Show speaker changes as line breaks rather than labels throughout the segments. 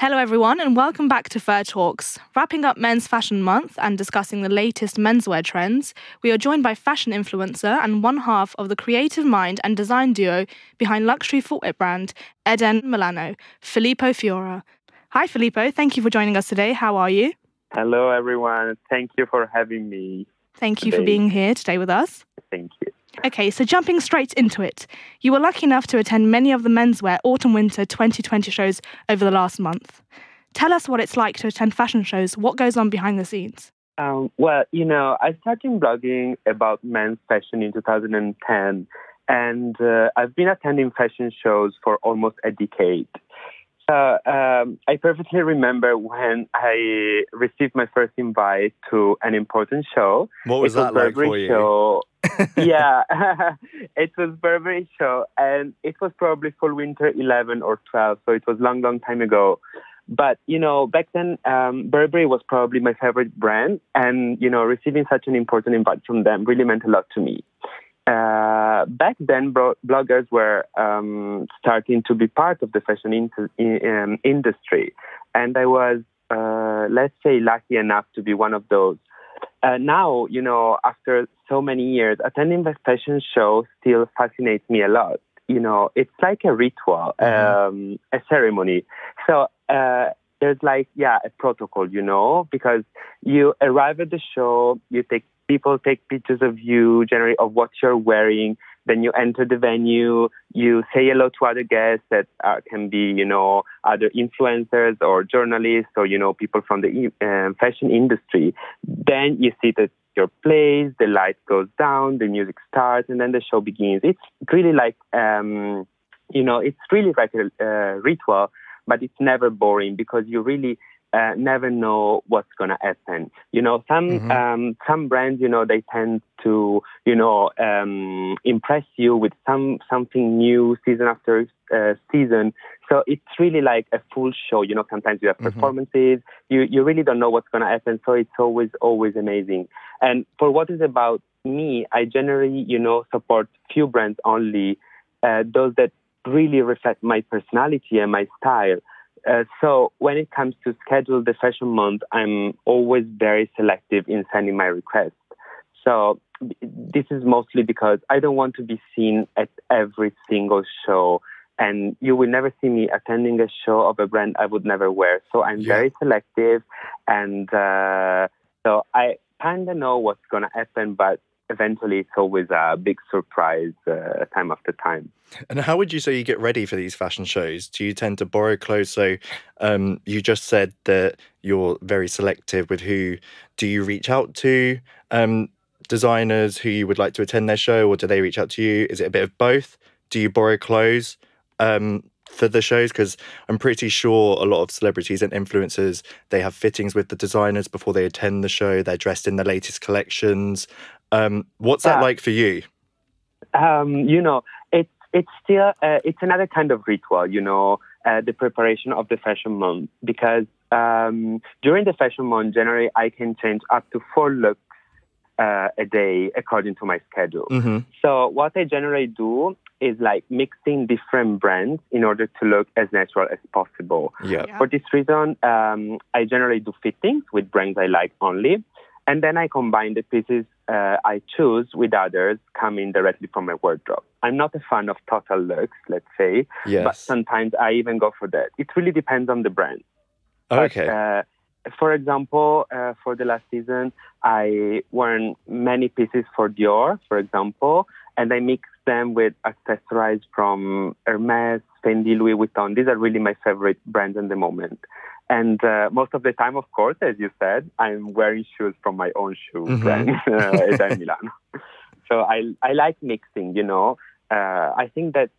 Hello, everyone, and welcome back to Fur Talks. Wrapping up Men's Fashion Month and discussing the latest menswear trends, we are joined by fashion influencer and one half of the creative mind and design duo behind luxury footwear brand Edhen Milano, Filippo Fiora. Hi, Filippo. Thank you for joining us today. How are you?
Hello, everyone. Thank you for having me.
Thank you for being here today with us.
Thank you.
Okay, so jumping straight into it, you were lucky enough to attend many of the menswear autumn winter 2020 shows over the last month. Tell us what it's like to attend fashion shows, what goes on behind the scenes.
Um, well, you know, I started blogging about men's fashion in 2010, and uh, I've been attending fashion shows for almost a decade. Uh, um, I perfectly remember when I received my first invite to an important show.
What was, that like for you?
Show. Yeah, it was Burberry show, and it was probably for winter 11 or 12, so it was long, long time ago. But you know, back then, um, Burberry was probably my favorite brand, and you know, receiving such an important invite from them really meant a lot to me. Uh, back then, bro- bloggers were um, starting to be part of the fashion in, um, industry, and I was, uh, let's say, lucky enough to be one of those. Uh, now, you know, after so many years, attending the fashion show still fascinates me a lot. You know, it's like a ritual, mm-hmm. um, a ceremony. So uh, there's like, yeah, a protocol, you know, because you arrive at the show, you take people take pictures of you, generally of what you're wearing. Then you enter the venue, you say hello to other guests that uh, can be, you know, other influencers or journalists or, you know, people from the uh, fashion industry. Then you sit at your place, the light goes down, the music starts, and then the show begins. It's really like, um, you know, it's really like a uh, ritual, but it's never boring because you really uh, never know what's going to happen. You know, some mm-hmm. um, some brands, you know, they tend to, you know, um, impress you with some something new season after uh, season. So it's really like a full show. You know, sometimes you have mm-hmm. performances. You you really don't know what's going to happen. So it's always always amazing. And for what is about me, I generally, you know, support few brands only, uh, those that really reflect my personality and my style. Uh, so when it comes to schedule the fashion month, I'm always very selective in sending my request. So this is mostly because I don't want to be seen at every single show. And you will never see me attending a show of a brand I would never wear. So I'm yeah. very selective. And uh, so I kind of know what's going to happen, but eventually it's always a big surprise uh, time after time.
And how would you say you get ready for these fashion shows? Do you tend to borrow clothes? So um, you just said that you're very selective with who. Do you reach out to um, designers who you would like to attend their show, or do they reach out to you? Is it a bit of both? Do you borrow clothes? Um, for the shows because I'm pretty sure a lot of celebrities and influencers they have fittings with the designers before they attend the show. They're dressed in the latest collections. Um, what's that like for you?
Um, you know, it's it's still uh, it's another kind of ritual. You know, uh, the preparation of the fashion month because um, during the fashion month, generally I can change up to four looks uh, a day according to my schedule. Mm-hmm. So what I generally do is like mixing different brands in order to look as natural as possible.
Yeah. yeah.
For this reason, um, I generally do fittings with brands I like only. And then I combine the pieces uh, I choose with others coming directly from my wardrobe. I'm not a fan of total looks, let's say,
yes.
but sometimes I even go for that. It really depends on the brand.
Okay.
But, uh, for example, uh, for the last season, I worn many pieces for Dior, for example, and I mixed them with accessories from Hermes, Fendi, Louis Vuitton. These are really my favorite brands in the moment. And uh, most of the time, of course, as you said, I'm wearing shoes from my own shoe mm-hmm. brand, uh, Milano. So I I like mixing. You know, uh, I think that's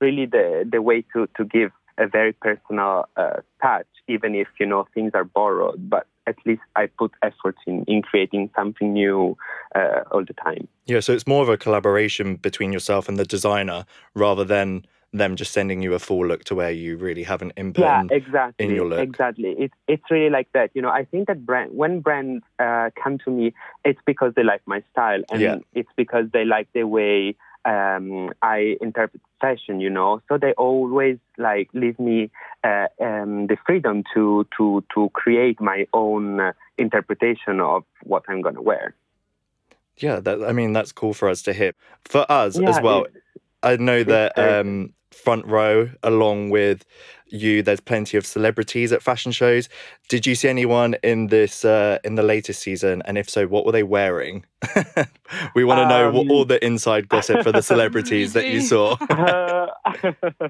really the the way to to give a very personal uh, touch, even if you know things are borrowed. But at least I put effort in in creating something new uh, all the time.
Yeah, so it's more of a collaboration between yourself and the designer rather than them just sending you a full look to where you really have an input
yeah,
in,
exactly,
in your look.
Exactly. It's it's really like that. You know, I think that brand when brands uh, come to me, it's because they like my style and
yeah.
it's because they like the way um, I interpret fashion, you know. So they always like leave me uh, um, the freedom to to to create my own uh, interpretation of what I'm gonna wear.
Yeah, that, I mean that's cool for us to hear. For us
Yeah,
as well, I know that um, front row, along with you, there's plenty of celebrities at fashion shows. Did you see anyone in this uh, in the latest season? And if so, what were they wearing? we want to know what,
Um,
all the inside gossip for the celebrities that you saw.
Uh,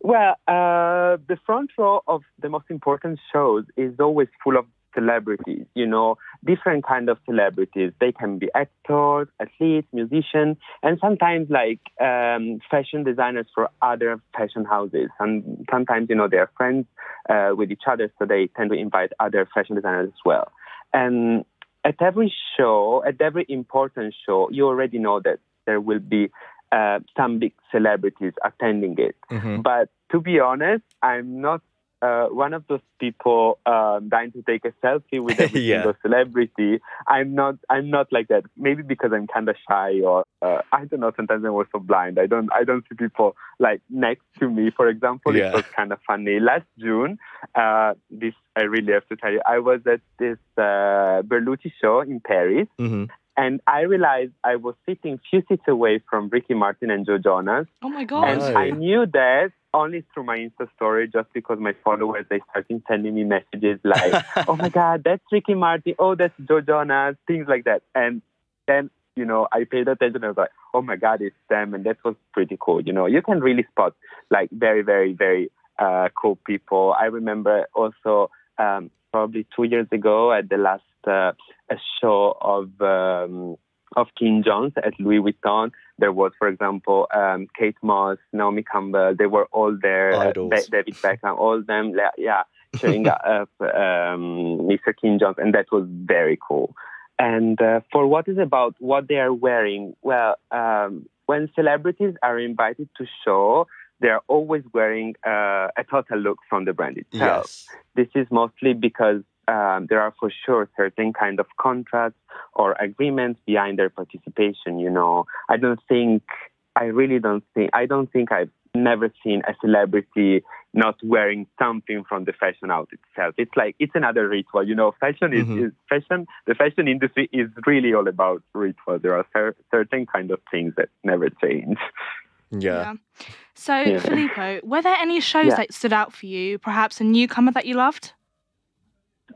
well, uh, the front row of the most important shows is always full of celebrities. You know, different kind of celebrities. They can be actors, athletes, musicians, and sometimes like um, fashion designers for other fashion houses. And sometimes, you know, they are friends uh, with each other, so they tend to invite other fashion designers as well. And at every show, at every important show, you already know that there will be uh, some big celebrities attending it.
Mhm.
But to be honest, I'm not uh, one of those people um, dying to take a selfie with every
Yeah.
single celebrity. I'm not. I'm not like that. Maybe because I'm kind of shy, or uh, I don't know. Sometimes I'm also blind. I don't. I don't see people like next to me. For example,
Yeah.
it was kind of funny. Last June, uh, this I really have to tell you. I was at this uh, Berluti show in Paris.
Mhm.
And I realized I was sitting few seats away from Ricky Martin and Joe Jonas.
Oh my god.
Oh.
I knew that only through my Insta story, just because my followers, they started sending me messages like, oh my God, that's Ricky Martin. Oh, that's Joe Jonas, things like that. And then, you know, I paid attention. I was like, oh my God, it's them. And that was pretty cool. You know, you can really spot like very, very, very uh, cool people. I remember also um, probably two years ago at the last uh, a show of um, of Kim Jones at Louis Vuitton. There was, for example, um, Kate Moss, Naomi Campbell. They were all there. uh,
Idols.
David Beckham, all of them. Yeah, showing up um, Mr. Kim Jones, and that was very cool. And uh, for what is about what they are wearing, well, um, when celebrities are invited to show, they are always wearing uh, a total look from the brand itself
Yes.
this is mostly because um, there are for sure certain kind of contracts or agreements behind their participation. You know, I don't think, I really don't think, I don't think I've never seen a celebrity not wearing something from the fashion out itself. It's like it's another ritual. You know, fashion is,
Mhm.
is fashion. The fashion industry is really all about ritual. There are cer- certain kind of things that never change.
Yeah.
So,
Yeah.
Filippo, were there any shows
Yeah.
that stood out for you? Perhaps a newcomer that you loved?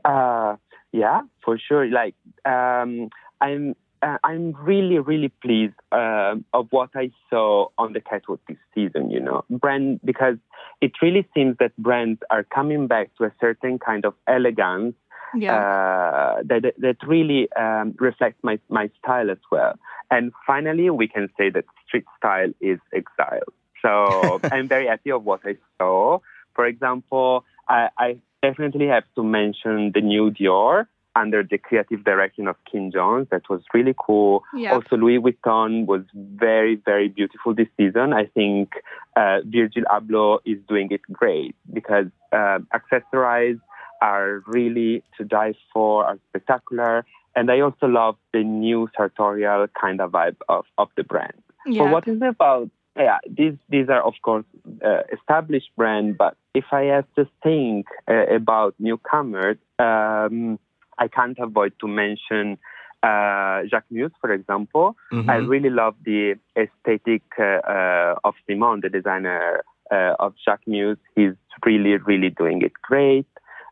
Uh, yeah, for sure. Like, um, I'm, uh, I'm really, really pleased um of what I saw on the catwalk this season. You know, brand because it really seems that brands are coming back to a certain kind of elegance
Yeah.
uh, that that really um, reflects my my style as well. And finally, we can say that street style is exiled. So I'm very happy of what I saw. For example, I, I definitely have to mention the new Dior under the creative direction of Kim Jones. That was really cool.
yeah.
Also, Louis Vuitton was very, very beautiful this season. I think uh, Virgil Abloh is doing it great because uh, accessories are really to die for, are spectacular. And I also love the new sartorial kind of vibe of, of the brand.
yeah.
But what is it about? Yeah, these these are of course uh, established brand, but if I have to think uh, about newcomers, um, I can't avoid to mention uh, Jacquemus, for example. I
Mhm.
really love the aesthetic uh, uh, of Simon, the designer uh, of Jacquemus. He's really, really doing it great.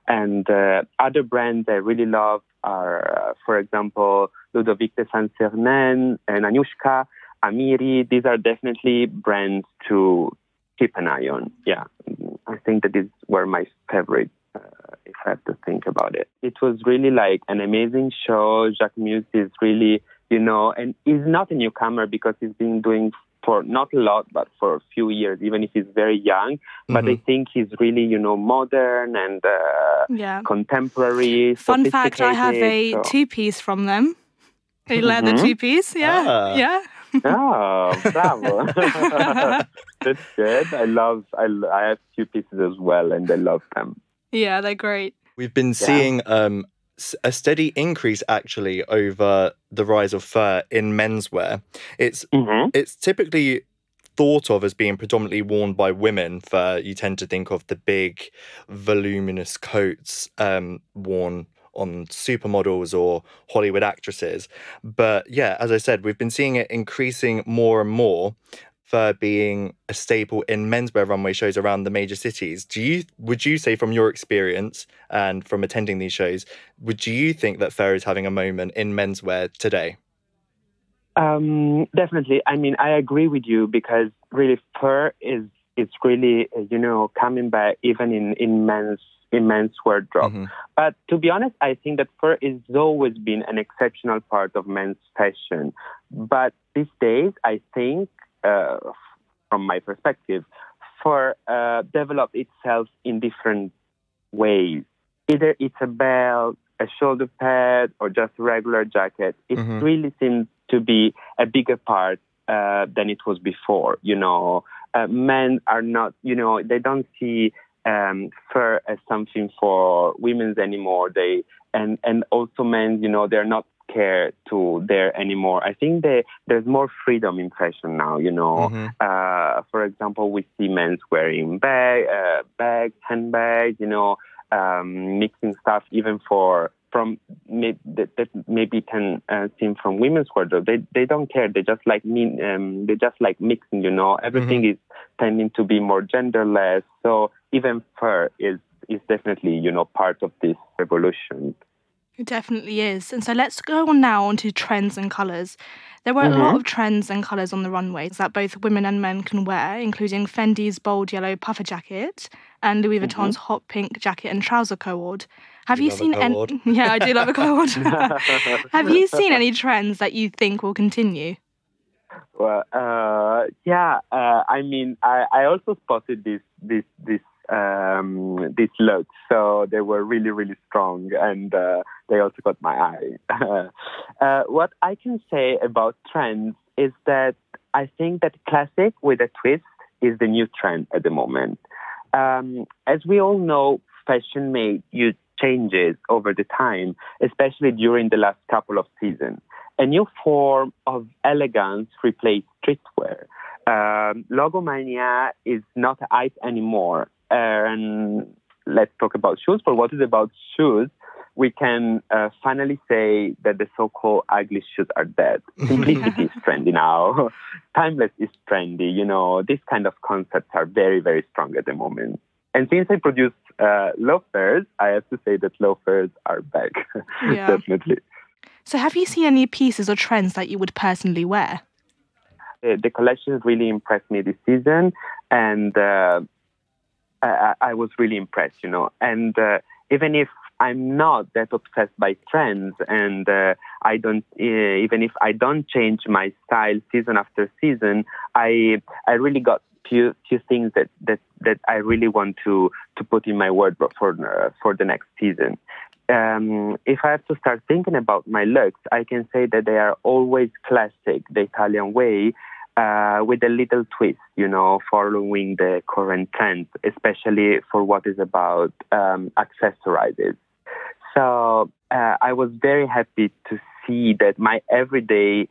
And uh, other brands I really love are, uh, for example, Ludovic de Saint-Sernin and Anushka, Amiri. These are definitely brands to keep an eye on. Yeah, I think that these were my favorite. Uh, if I have to think about it, it was really like an amazing show. Jacquemus is really, you know, and he's not a newcomer because he's been doing for not a lot, but for a few years, even if he's very young. But I
Mhm.
think he's really, you know, modern and uh,
yeah.
contemporary.
Fun fact I have a
so-
two piece from them. A leather
Mhm.
two piece. Yeah.
Ah.
Yeah.
Oh, bravo! That's good. I love. I, I have two pieces as well, and I love them.
Yeah, they're great.
We've been seeing um, a steady increase actually over the rise of fur in menswear. It's
Mm-hmm.
it's typically thought of as being predominantly worn by women. For you tend to think of the big, voluminous coats um, worn on supermodels or Hollywood actresses. But yeah, as I said, we've been seeing it increasing more and more for being a staple in menswear runway shows around the major cities. Do you would you say from your experience and from attending these shows, would you think that fur is having a moment in menswear today?
Um, definitely. I mean, I agree with you because really fur is it's really you know coming back even in in men's in men's wardrobe. Mm-hmm. But to be honest, I think that fur has always been an exceptional part of men's fashion. But these days, I think, uh, from my perspective, fur uh, developed itself in different ways. Either it's a belt, a shoulder pad, or just a regular jacket. It mm-hmm. really seems to be a bigger part uh, than it was before. You know, uh, men are not, you know, they don't see um, fur as something for women's anymore. They and and also men, you know, they're not scared to there anymore. I think they, there's more freedom in fashion now. You know, mm-hmm. uh, for example, we see men wearing bag, uh, bags, handbags. You know, um, mixing stuff even for from that, that maybe can uh, seem from women's wardrobe. They they don't care. They just like mean. Um, they just like mixing. You know, everything mm-hmm. is tending to be more genderless. So even fur is is definitely you know part of this revolution.
It definitely is. And so let's go on now onto trends and colours. There were mm-hmm. a lot mm-hmm. of trends and colours on the runways that both women and men can wear, including Fendi's bold yellow puffer jacket and Louis Vuitton's mm-hmm. hot pink jacket and trouser co-ord. Have you, you seen any? Yeah, I do love a co-ord. Have you seen any trends that you think will continue?
Well, uh, yeah. Uh, I mean, I, I also spotted this this this um, these looks, so they were really really strong, and uh, they also got my eye. uh, what I can say about trends is that I think that classic with a twist is the new trend at the moment. Um, as we all know, fashion made huge changes over the time, especially during the last couple of seasons. A new form of elegance replaced streetwear. Um, logomania is not a hype anymore. And let's talk about shoes. For what is about shoes, we can uh, finally say that the so-called ugly shoes are dead. Simplicity is trendy now. Timeless is trendy. You know, these kind of concepts are very, very strong at the moment. And since I produce uh, loafers, I have to say that loafers are back. Yeah. Definitely.
So, have you seen any pieces or trends that you would personally wear?
Uh, the collections really impressed me this season, and uh, I, I, was really impressed, you know. And uh, even if I'm not that obsessed by trends, and uh, I don't, uh, even if I don't change my style season after season, I I really got few few things that that that I really want to to put in my wardrobe for uh, for the next season um, if I have to start thinking about my looks, I can say that they are always classic, the Italian way, uh, with a little twist, you know, following the current trend, especially for what is about um, accessorizes. So uh, I was very happy to see that my everyday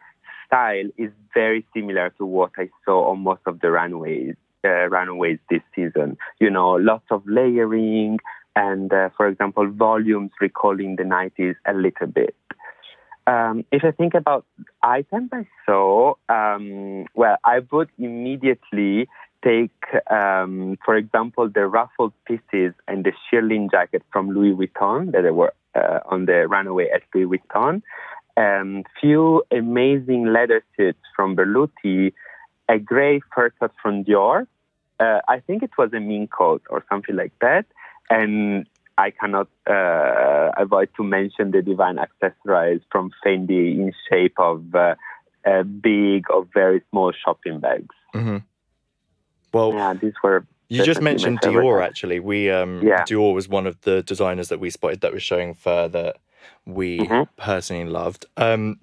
style is very similar to what I saw on most of the runways. Uh, runways this season, you know, lots of layering, and, uh, for example, volumes recalling the 90s a little bit. Um, if I think about items I saw, um, well, I would immediately take, um, for example, the ruffled pieces and the shearling jacket from Louis Vuitton that were uh, on the runway at Louis Vuitton, um, few amazing leather suits from Berluti, a gray fur coat from Dior. Uh, I think it was a mink coat or something like that, and I cannot uh, avoid to mention the Divine accessories from Fendi in shape of uh, big or very small shopping bags.
Mm-hmm.
Well, yeah, these were.
You just mentioned Dior. Actually, we um, yeah. Dior was one of the designers that we spotted that was showing fur that we mm-hmm. personally loved. Um,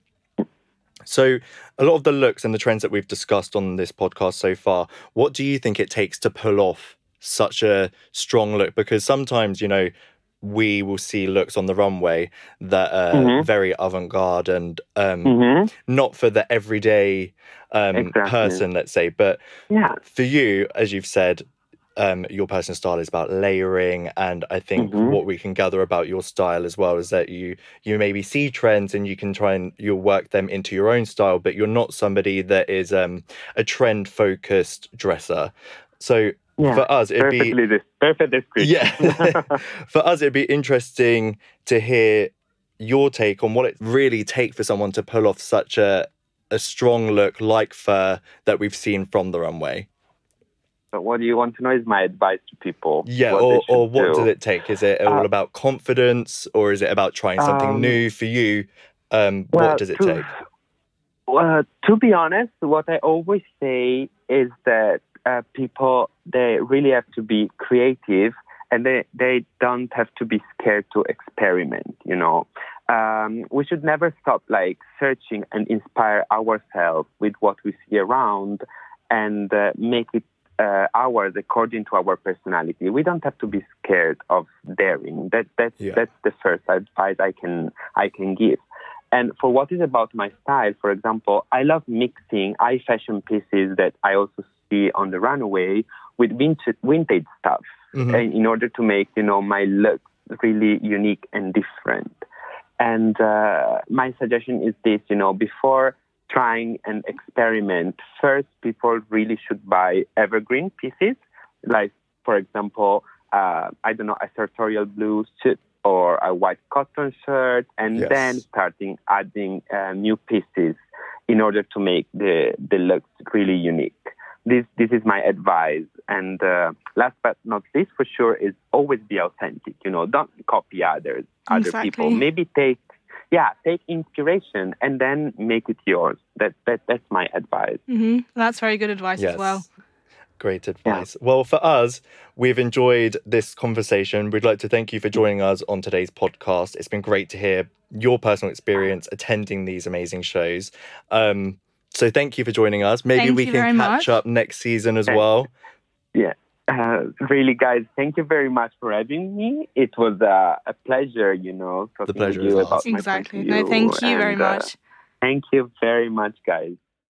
so, a lot of the looks and the trends that we've discussed on this podcast so far, what do you think it takes to pull off such a strong look because sometimes you know we will see looks on the runway that are
Mhm.
very avant-garde and um,
hmm
not for the everyday um,
Exactly.
person, let's say. But
Yeah.
for you, as you've said, um, your personal style is about layering, and I think
Mhm.
what we can gather about your style as well is that you you maybe see trends and you can try and you'll work them into your own style, but you're not somebody that is um, a trend focused dresser. So
Yeah.
for us, it'd be
Perfectly, this perfect description.
yeah. for us, it'd be interesting to hear your take on what it really take for someone to pull off such a a strong look like fur that we've seen from the runway.
But what do you want to know is my advice to people.
Yeah,
what
or, or what
do.
does it take? Is it all
Uh,
about confidence or is it about trying something
Um,
new for you? Um,
Well,
what does it
to,
take?
Well, to be honest, what I always say is that uh, people they really have to be creative, and they they don't have to be scared to experiment. You know, um, we should never stop like searching and inspire ourselves with what we see around, and uh, make it uh, ours according to our personality. We don't have to be scared of daring. That that's
Yeah.
that's the first advice I can I can give. And for what is about my style, for example, I love mixing high fashion pieces that I also see on the runway with vintage, vintage stuff
Mhm.
and in order to make, you know, my look really unique and different. And uh, my suggestion is this, you know, before trying and experiment, first people really should buy evergreen pieces, like, for example, uh, I don't know, a sartorial blue suit or a white cotton shirt, and
Yes.
then starting adding uh, new pieces in order to make the, the looks really unique. This, this is my advice. And uh, last but not least, for sure, is always be authentic. You know, don't copy others, other
Exactly.
people. Maybe take, yeah, take inspiration and then make it yours. That, that that's my advice.
hmm That's very good advice
Yes.
as well.
Great advice. Well, for us, we've enjoyed this conversation. We'd like to thank you for joining us on today's podcast. It's been great to hear your personal experience attending these amazing shows. Um, so thank you for joining us. Maybe
Thank
we can catch
much.
up next season as well.
Yeah. Uh, really, guys, thank you very much for having me. It was uh, a pleasure, you know, talking
pleasure
with
is
you
ours.
about my point
Exactly. No, thank you very
and, uh,
much.
thank you very much, guys.